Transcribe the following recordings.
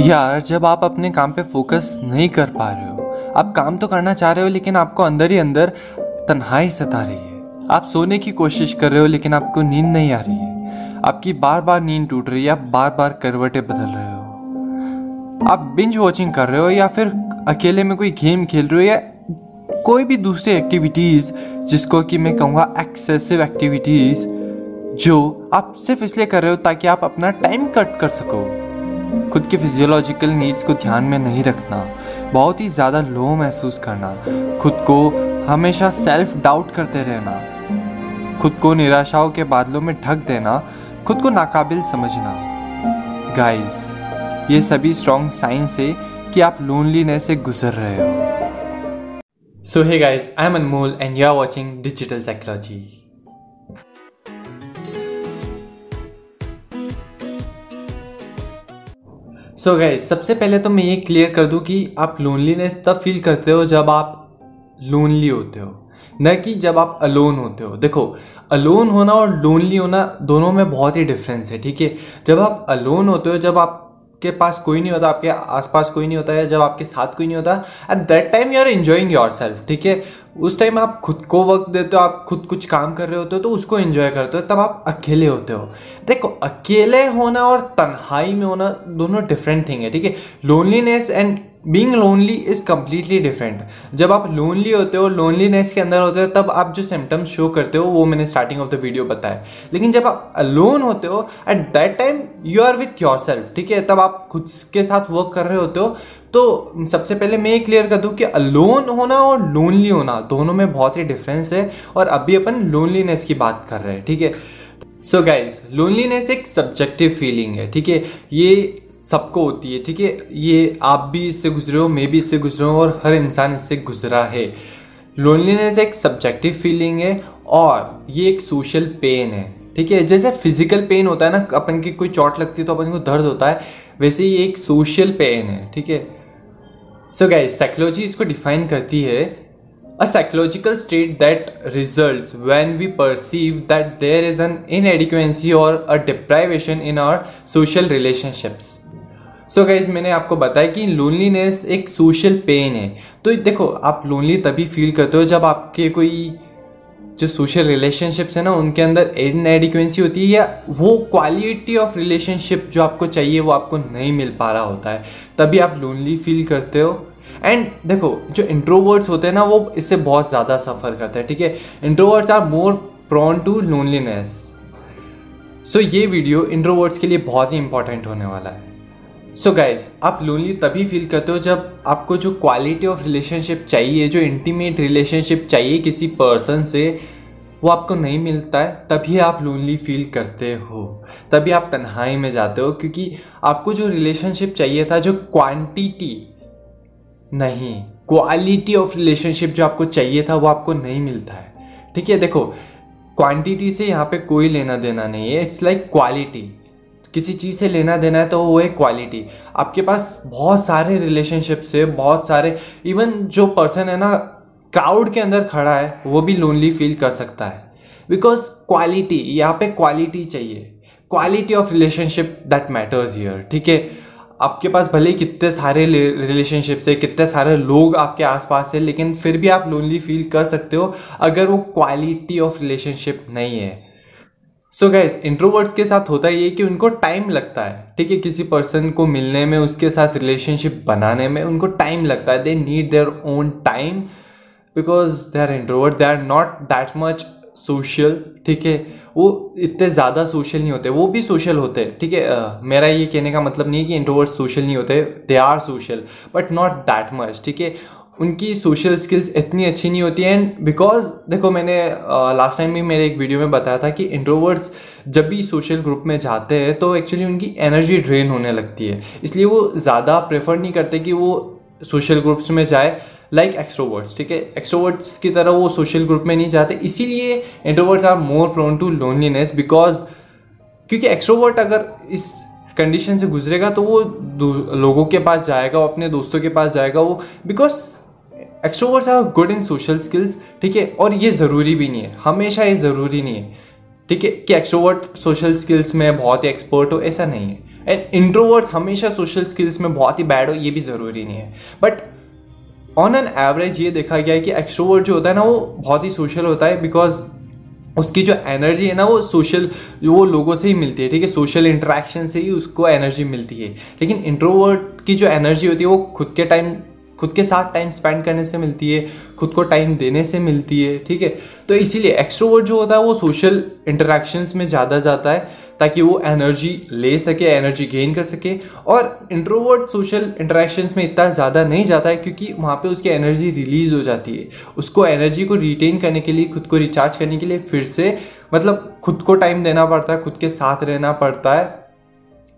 यार जब आप अपने काम पे फोकस नहीं कर पा रहे हो। आप काम तो करना चाह रहे हो, लेकिन आपको अंदर ही अंदर तन्हाई सता रही है। आप सोने की कोशिश कर रहे हो, लेकिन आपको नींद नहीं आ रही है। आपकी बार बार नींद टूट रही है, आप बार बार करवटें बदल रहे हो। आप बिंज वॉचिंग कर रहे हो, या फिर अकेले में कोई गेम खेल रहे हो, या कोई भी दूसरी एक्टिविटीज़ जिसको कि मैं कहूँगा एक्सेसिव एक्टिविटीज़ जो आप सिर्फ़ इसलिए कर रहे हो ताकि आप अपना टाइम कट कर सको। खुद के फिजियोलॉजिकल नीड्स को ध्यान में नहीं रखना, बहुत ही ज़्यादा लो महसूस करना, खुद को हमेशा सेल्फ डाउट करते रहना, खुद को निराशाओं के बादलों में ढक देना, खुद को नाकाबिल समझना। गाइस ये सभी स्ट्रॉन्ग साइंस है कि आप लोनलीनेस से गुजर रहे हो। So hey guys I am Anmol and you are watching so so गए सबसे पहले तो मैं ये क्लियर कर दूँ कि आप लोनलीनेस तब फील करते हो जब आप लोनली होते हो। न कि जब आप अलोन होते हो। देखो अलोन होना और लोनली होना दोनों में बहुत ही डिफरेंस है, ठीक है? जब आप अलोन होते हो, जब आप के पास कोई नहीं होता, आपके आसपास कोई नहीं होता है जब आपके साथ कोई नहीं होता at that time you are enjoying yourself ठीक है? उस टाइम आप खुद को वक्त देते हो, आप खुद कुछ काम कर रहे होते हो तो उसको एंजॉय करते हो, तब आप अकेले होते हो। देखो, अकेले होना और तन्हाई में होना दोनों डिफरेंट थिंग है, ठीक है? Loneliness and being lonely is completely different जब आप लोनली होते हो लोनलीनेस के अंदर होते हो, तब आप जो सिम्टम्स शो करते हो, वो मैंने स्टार्टिंग ऑफ़ द वीडियो बताया। लेकिन जब आप अलोन होते हो at that time you are with yourself ठीक है? तब आप खुद के साथ वर्क कर रहे होते हो। तो सबसे पहले मैं ये क्लियर कर दूँ कि अलोन होना और लोनली होना दोनों में बहुत ही डिफरेंस है और अभी अपन लोनलीनेस की बात कर रहे हैं, ठीक है? सो गाइज़ लोनलीनेस एक सब्जेक्टिव फीलिंग है, ठीक है? ये सबको होती है, ठीक है? ये आप भी इससे गुजरे हो, मैं भी इससे गुजरे हूँ और हर इंसान इससे गुजरा है। लोनलीनेस एक सब्जेक्टिव फीलिंग है और ये एक सोशल पेन है, ठीक है? जैसे फ़िज़िकल पेन होता है ना, अपन की कोई चोट लगती है तो अपन को दर्द होता है, वैसे ये एक सोशल पेन है, ठीक है? सो गाइस साइकोलॉजी इसको डिफाइन करती है a psychological state that results when we perceive that there is an inadequacy और a deprivation in our social relationships so so guys मैंने आपको बताया कि लोनलीनेस एक सोशल पेन है। तो देखो, आप लोनली तभी फील करते हो जब आपके कोई जो सोशल रिलेशनशिप्स है ना, उनके अंदर इन एडिक्वेंसी होती है या वो क्वालिटी ऑफ़ रिलेशनशिप जो आपको चाहिए, वो आपको नहीं मिल पा रहा होता है। तभी आप लोनली फील करते हो। एंड देखो, जो इंट्रोवर्ड्स होते हैं ना, वो इससे बहुत ज़्यादा सफ़र करते हैं, ठीक है? Introverts are more prone to loneliness so ये वीडियो इंट्रोवर्ड्स के लिए बहुत ही इंपॉर्टेंट होने वाला है। सो so गाइज़ आप लोनली तभी फील करते हो जब आपको जो क्वालिटी ऑफ़ रिलेशनशिप चाहिए, जो इंटीमेट रिलेशनशिप चाहिए किसी पर्सन से, वो आपको नहीं मिलता है, तभी आप लोनली फील करते हो। तभी आप तन्हाई में जाते हो क्योंकि आपको जो रिलेशनशिप चाहिए था, जो क्वांटिटी नहीं क्वालिटी ऑफ़ रिलेशनशिप जो आपको चाहिए था, वो आपको नहीं मिलता है। ठीक है, देखो क्वांटिटी से यहाँ पे कोई लेना देना नहीं है इट्स लाइक क्वालिटी किसी चीज़ से लेना देना है तो वो है क्वालिटी आपके पास बहुत सारे रिलेशनशिप्स है, बहुत सारे इवन जो पर्सन है ना क्राउड के अंदर खड़ा है, वो भी लोनली फील कर सकता है. बिकॉज़ क्वालिटी यहाँ पे क्वालिटी चाहिए. Quality of relationship that matters here ठीक है? आपके पास भले ही कितने सारे रिलेशनशिप्स है, कितने सारे लोग आपके आसपास है, लेकिन फिर भी आप लोनली फील कर सकते हो, अगर वो क्वालिटी ऑफ़ रिलेशनशिप नहीं है. सो गैस इंट्रोवर्ट्स के साथ होता ये कि उनको टाइम लगता है, ठीक है? किसी पर्सन को मिलने में, उसके साथ रिलेशनशिप बनाने में उनको टाइम लगता है। They need their own time because they are introvert they are not that much social ठीक है? वो इतने ज़्यादा सोशल नहीं होते, वो भी सोशल होते हैं ठीक है? मेरा ये कहने का मतलब नहीं है कि इंट्रोवर्ट सोशल नहीं होते they are social but not that much ठीक है? उनकी सोशल स्किल्स इतनी अच्छी नहीं होती एंड बिकॉज़ देखो मैंने लास्ट टाइम भी मेरे एक वीडियो में बताया था कि इंट्रोवर्ड्स जब भी सोशल ग्रुप में जाते हैं तो एक्चुअली उनकी एनर्जी ड्रेन होने लगती है। इसलिए वो ज़्यादा प्रेफर नहीं करते कि वो सोशल ग्रुप्स में जाए लाइक एक्सट्रोवर्ट्स ठीक है? एक्सट्रोवर्ट्स की तरह वो सोशल ग्रुप में नहीं जाते। इसीलिए introverts are more prone to loneliness because क्योंकि एक्सट्रोवर्ट अगर इस कंडीशन से गुजरेगा तो वो लोगों के पास जाएगा, अपने दोस्तों के पास जाएगा वो because extroverts are good in social skills ठीक है? और ये ज़रूरी भी नहीं है। हमेशा ये ज़रूरी नहीं है, ठीक है? कि एक्सट्रोवर्ट सोशल स्किल्स में बहुत ही एक्सपर्ट हो, ऐसा नहीं है। एंड इंट्रोवर्ट्स हमेशा सोशल स्किल्स में बहुत ही बैड हो, ये भी ज़रूरी नहीं है। बट ऑन एन एवरेज ये देखा गया है कि एक्सट्रोवर्ट जो होता है ना, वो बहुत ही सोशल होता है बिकॉज़ उसकी जो एनर्जी है ना, वो सोशल वो लोगों से ही मिलती है, ठीक है? सोशल इंटरेक्शन से ही उसको एनर्जी मिलती है। लेकिन इंट्रोवर्ट की जो एनर्जी होती है, वो खुद के टाइम खुद के साथ टाइम स्पेंड करने से मिलती है, खुद को टाइम देने से मिलती है, ठीक है? तो इसीलिए एक्सट्रोवर्ट जो होता है, वो सोशल इंटरेक्शंस में ज़्यादा जाता है, ताकि वो एनर्जी ले सके एनर्जी गेन कर सके। और इंट्रोवर्ट सोशल इंटरेक्शंस में इतना ज़्यादा नहीं जाता है, क्योंकि वहाँ पे उसकी एनर्जी रिलीज़ हो जाती है। उसको एनर्जी को रिटेन करने के लिए, खुद को रिचार्ज करने के लिए फिर से मतलब खुद को टाइम देना पड़ता है, खुद के साथ रहना पड़ता है।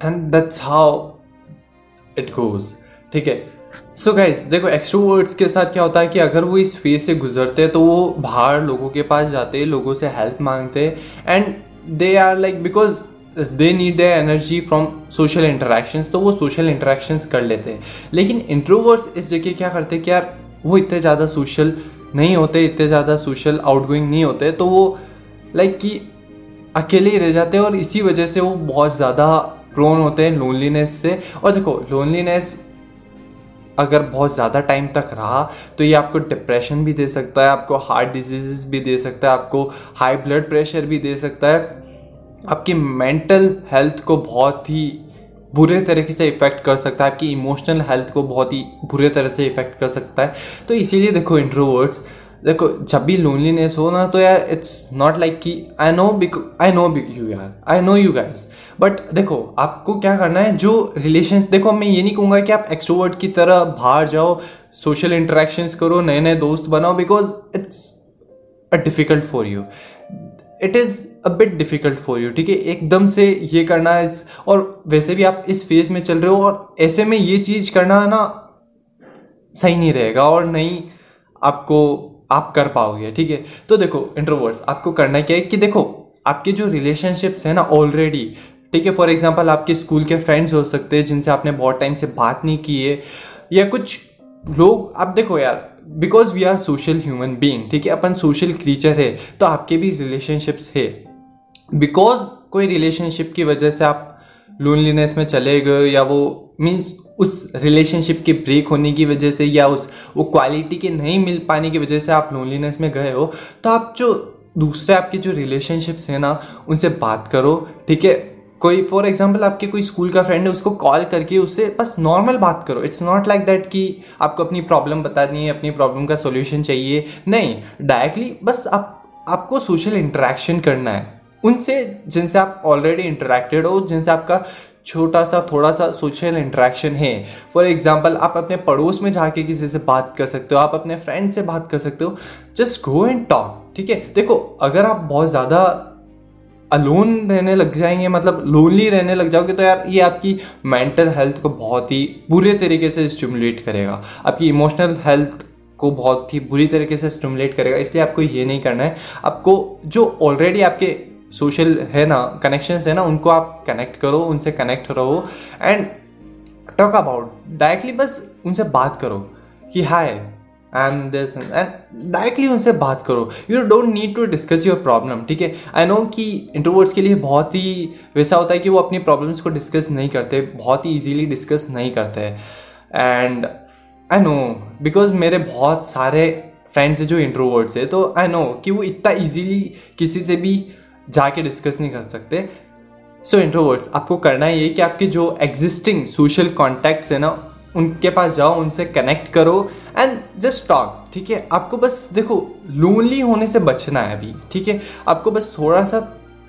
And that's how it goes ठीक है? सो so गाइज़ देखो एक्सट्रोवर्ड्स के साथ क्या होता है कि अगर वो इस फ़ेज़ से गुजरते तो वो बाहर लोगों के पास जाते लोगों से हेल्प मांगते and they are like because they need the energy from social interactions तो वो सोशल इंटरेक्शंस कर लेते हैं। लेकिन इंट्रोवर्ड्स इस जगह क्या करते हैं कि यार, वो इतने ज़्यादा सोशल नहीं होते, इतने ज़्यादा सोशल आउटगोइंग नहीं होते तो वो लाइक कि अकेले ही रह जाते हैं, और इसी वजह से वो बहुत ज़्यादा प्रोन होते हैं लोनलीनेस से। और देखो, लोनलीनेस अगर बहुत ज़्यादा टाइम तक रहा तो ये आपको डिप्रेशन भी दे सकता है, आपको हार्ट डिज़ीज़ भी दे सकता है, आपको हाई ब्लड प्रेशर भी दे सकता है। आपकी मेंटल हेल्थ को बहुत ही बुरे तरीके से इफ़ेक्ट कर सकता है, आपकी इमोशनल हेल्थ को बहुत ही बुरे तरह से इफ़ेक्ट कर सकता है। तो इसीलिए देखो इंट्रोवर्ड्स देखो, जब भी लोनलीनेस हो ना तो यार इट्स नॉट लाइक कि आई नो बिक आई नो बिक यू यार I know you guys but देखो, आपको क्या करना है, जो रिलेशन देखो, मैं ये नहीं कहूँगा कि आप एक्सट्रोवर्ट की तरह बाहर जाओ सोशल इंटरेक्शंस करो नए नए दोस्त बनाओ because it's a difficult for you it is a bit difficult for you ठीक है? एकदम से ये करना इस और वैसे भी आप इस फ़ेज़ में चल रहे हो, और ऐसे में ये चीज़ करना ना सही नहीं रहेगा, और नहीं आपको आप कर पाओगे, ठीक है? तो देखो इंट्रोवर्ड्स आपको करना क्या है कि देखो, आपके जो रिलेशनशिप्स हैं ना ऑलरेडी ठीक है? फॉर एग्ज़ाम्पल आपके स्कूल के फ्रेंड्स हो सकते हैं जिनसे आपने बहुत टाइम से बात नहीं की है, या कुछ लोग, आप देखो यार because we are social human being ठीक है? अपन सोशल क्रीचर है तो आपके भी रिलेशनशिप्स है। बिकॉज़ कोई रिलेशनशिप की वजह से आप लोनलीनेस में चले गए, या वो मीन्स उस रिलेशनशिप के ब्रेक होने की वजह से या उस, वो क्वालिटी के नहीं मिल पाने की वजह से आप लोनलीनेस में गए हो तो आप जो दूसरे आपके जो रिलेशनशिप्स हैं ना, उनसे बात करो, ठीक है? कोई फॉर एग्ज़ाम्पल आपके कोई स्कूल का फ्रेंड है, उसको कॉल करके उससे बस नॉर्मल बात करो। इट्स नॉट लाइक दैट कि आपको अपनी प्रॉब्लम बतानी है, अपनी प्रॉब्लम का सोल्यूशन चाहिए। नहीं डायरेक्टली बस आप, आपको सोशल इंटरेक्शन करना है। उनसे, जिनसे आप ऑलरेडी इंटरेक्टेड हो, जिनसे आपका छोटा सा थोड़ा सा सोशल इंट्रैक्शन है। फॉर एग्ज़ाम्पल आप अपने पड़ोस में जाके किसी से बात कर सकते हो, आप अपने फ्रेंड से बात कर सकते हो। जस्ट गो एंड टॉक ठीक है? देखो, अगर आप बहुत ज़्यादा अलोन रहने लग जाएँगे मतलब लोनली रहने लग जाओगे तो यार ये आपकी मेंटल हेल्थ को बहुत ही बुरे तरीके से स्टिमुलेट करेगा। आपकी इमोशनल हेल्थ को बहुत ही बुरी तरीके से स्टिमुलेट करेगा। इसलिए आपको ये नहीं करना है। आपको जो ऑलरेडी आपके सोशल है ना कनेक्शन है ना, उनको आप कनेक्ट करो, उनसे कनेक्ट रहो एंड टॉक अबाउट डायरेक्टली बस उनसे बात करो कि hi I am this and directly उनसे बात करो। You don't need to discuss your problem ठीक है? आई नो कि इंट्रोवर्ड्स के लिए बहुत ही, वैसा होता है कि वो अपनी प्रॉब्लम्स को डिस्कस नहीं करते, बहुत ही ईजीली डिस्कस नहीं करते। एंड आई नो बिकॉज़ मेरे बहुत सारे फ्रेंड्स हैं जो इंट्रोवर्ड्स है तो आई नो कि वो इतना ईजीली किसी से भी जाके डिस्कस नहीं कर सकते। सो so, इंट्रोवर्ड्स आपको करना ये कि आपके जो एग्जिस्टिंग सोशल कॉन्टैक्ट्स है ना उनके पास जाओ उनसे कनेक्ट करो एंड जस्ट टॉक ठीक है? आपको बस देखो लोनली होने से बचना है अभी ठीक है? आपको बस थोड़ा सा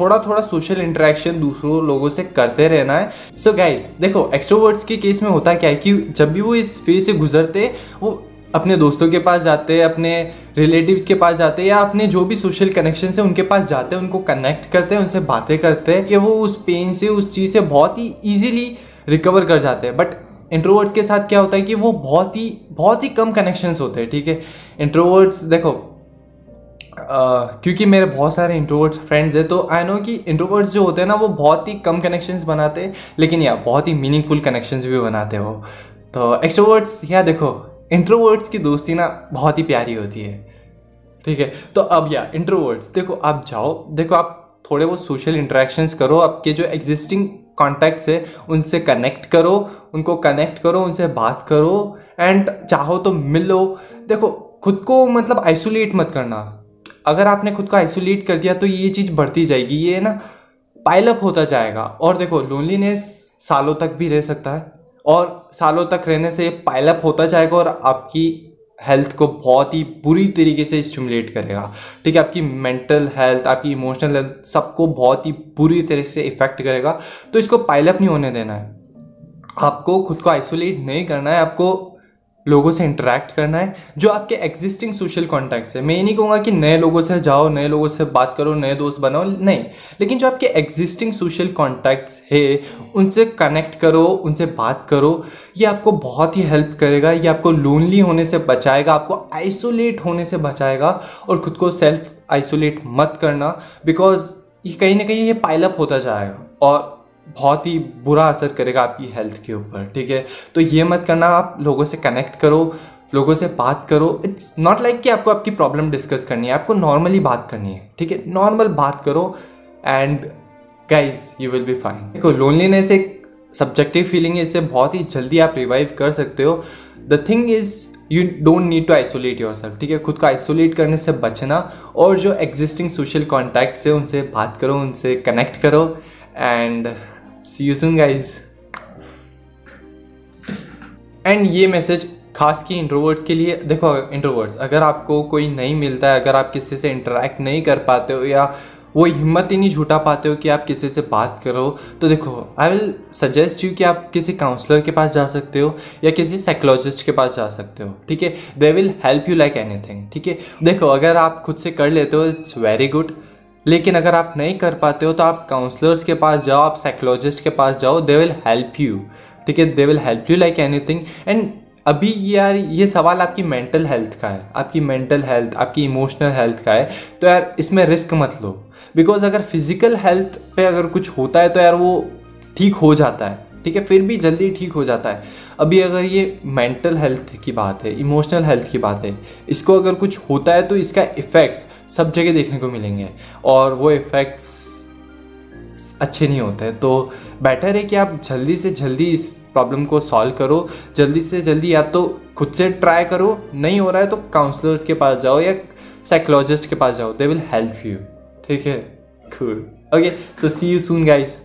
थोड़ा थोड़ा सोशल इंटरेक्शन दूसरों लोगों से करते रहना है। सो so गाइस देखो एक्सट्रोवर्ड्स के केस में होता क्या है कि जब भी वो इस फ़ेज़ से गुजरते वो अपने दोस्तों के पास जाते हैं अपने रिलेटिव्स के पास जाते हैं या अपने जो भी सोशल कनेक्शन है उनके पास जाते हैं उनको कनेक्ट करते हैं उनसे बातें करते हैं कि वो उस पेन से उस चीज़ से बहुत ही ईजिली रिकवर कर जाते हैं। बट इंट्रोवर्ड्स के साथ क्या होता है कि वो बहुत ही बहुत ही कम कनेक्शंस होते हैं ठीक है? इंट्रोवर्ड्स देखो Uh, क्योंकि मेरे बहुत सारे इंट्रोवर्ड्स फ्रेंड्स हैं तो आई नो कि इंट्रोवर्ड्स जो होते हैं ना वो बहुत ही कम कनेक्शंस बनाते हैं लेकिन या बहुत ही मीनिंगफुल कनेक्शंस भी बनाते हो तो एक्सट्रोवर्ड्स या देखो इंट्रोवर्ड्स की दोस्ती ना बहुत ही प्यारी होती है। ठीक है? तो अब या इंट्रोवर्ड्स देखो आप जाओ, देखो आप थोड़े बहुत सोशल इंटरेक्शंस करो, आपके जो एग्जिस्टिंग कॉन्टैक्ट्स है, उनसे कनेक्ट करो, उनको कनेक्ट करो, उनसे बात करो एंड चाहो तो मिलो। देखो, खुद को मतलब आइसोलेट मत करना। अगर आपने खुद को आइसोलेट कर दिया तो ये चीज़ बढ़ती जाएगी, ये ना पाइलअप होता जाएगा। और देखो लोनलीनेस सालों तक भी रह सकता है। और सालों तक रहने से पाइलअप होता जाएगा और आपकी हेल्थ को बहुत ही बुरी तरीके से स्टिमुलेट करेगा। ठीक है, आपकी मेंटल हेल्थ आपकी इमोशनल हेल्थ सबको बहुत ही बुरी तरह से इफ़ेक्ट करेगा। तो इसको पाइलअप नहीं होने देना है। आपको खुद को आइसोलेट नहीं करना है, आपको लोगों से इंटरेक्ट करना है, जो आपके एग्जिस्टिंग सोशल कॉन्टैक्ट्स है। मैं ये नहीं कहूँगा कि नए लोगों से जाओ, नए लोगों से बात करो, नए दोस्त बनाओ, नहीं। लेकिन जो आपके एग्जिस्टिंग सोशल कॉन्टैक्ट्स है, उनसे कनेक्ट करो, उनसे बात करो। ये आपको बहुत ही हेल्प करेगा, ये आपको लोनली होने से बचाएगा, आपको आइसोलेट होने से बचाएगा। और खुद को सेल्फ आइसोलेट मत करना बिकॉज़ ये कहीं ना कहीं ये पाइलअप होता जाएगा। और बहुत ही बुरा असर करेगा आपकी हेल्थ के ऊपर, ठीक है? तो ये मत करना, आप लोगों से कनेक्ट करो, लोगों से बात करो। इट्स नॉट लाइक कि आपको आपकी प्रॉब्लम डिस्कस करनी है, आपको नॉर्मली बात करनी है, ठीक है? नॉर्मल बात करो and guys you will be fine देखो लोनलीनेस एक सब्जेक्टिव फीलिंग है इसे बहुत ही जल्दी आप रिवाइव कर सकते हो। The thing is you don't need to isolate yourself ठीक है? खुद को आइसोलेट करने से बचना और जो एग्जिस्टिंग सोशल कॉन्टैक्ट्स है, उनसे बात करो, उनसे कनेक्ट करो and see you soon guys and ये मैसेज खास की इंट्रोवर्ड्स के लिए, देखो इंट्रोवर्ड्स अगर आपको कोई नहीं मिलता है, अगर आप किसी से इंटरेक्ट नहीं कर पाते हो या वो हिम्मत ही नहीं झूठा पाते हो कि आप किसी से बात करो तो देखो आई विल सजेस्ट यू कि आप किसी काउंसलर के पास जा सकते हो या किसी साइकोलॉजिस्ट के पास जा सकते हो, ठीक है? They will help you like anything ठीक है? देखो, अगर आप खुद से कर लेते हो इट्स वेरी गुड लेकिन अगर आप नहीं कर पाते हो तो आप काउंसलर्स के पास जाओ, आप साइकोलॉजिस्ट के पास जाओ दे विल हेल्प यू ठीक है? They will help you like anything and अभी यार ये सवाल आपकी मेंटल हेल्थ का है। आपकी मेंटल हेल्थ आपकी इमोशनल हेल्थ का है। तो यार इसमें रिस्क मत लो। बिकॉज़ अगर फ़िज़िकल हेल्थ पे अगर कुछ होता है तो यार वो ठीक हो जाता है। ठीक है, फिर भी जल्दी ठीक हो जाता है। अभी अगर ये मेंटल हेल्थ की बात है इमोशनल हेल्थ की बात है, इसको अगर कुछ होता है तो इसका इफ़ेक्ट्स सब जगह देखने को मिलेंगे और वो इफ़ेक्ट्स अच्छे नहीं होते हैं। तो बेटर है कि आप जल्दी से जल्दी इस प्रॉब्लम को सॉल्व करो, जल्दी से जल्दी या तो खुद से ट्राई करो, नहीं हो रहा है तो काउंसलर्स के पास जाओ या साइकोलॉजिस्ट के पास जाओ दे विल हेल्प यू ठीक है? Okay so see you soon guys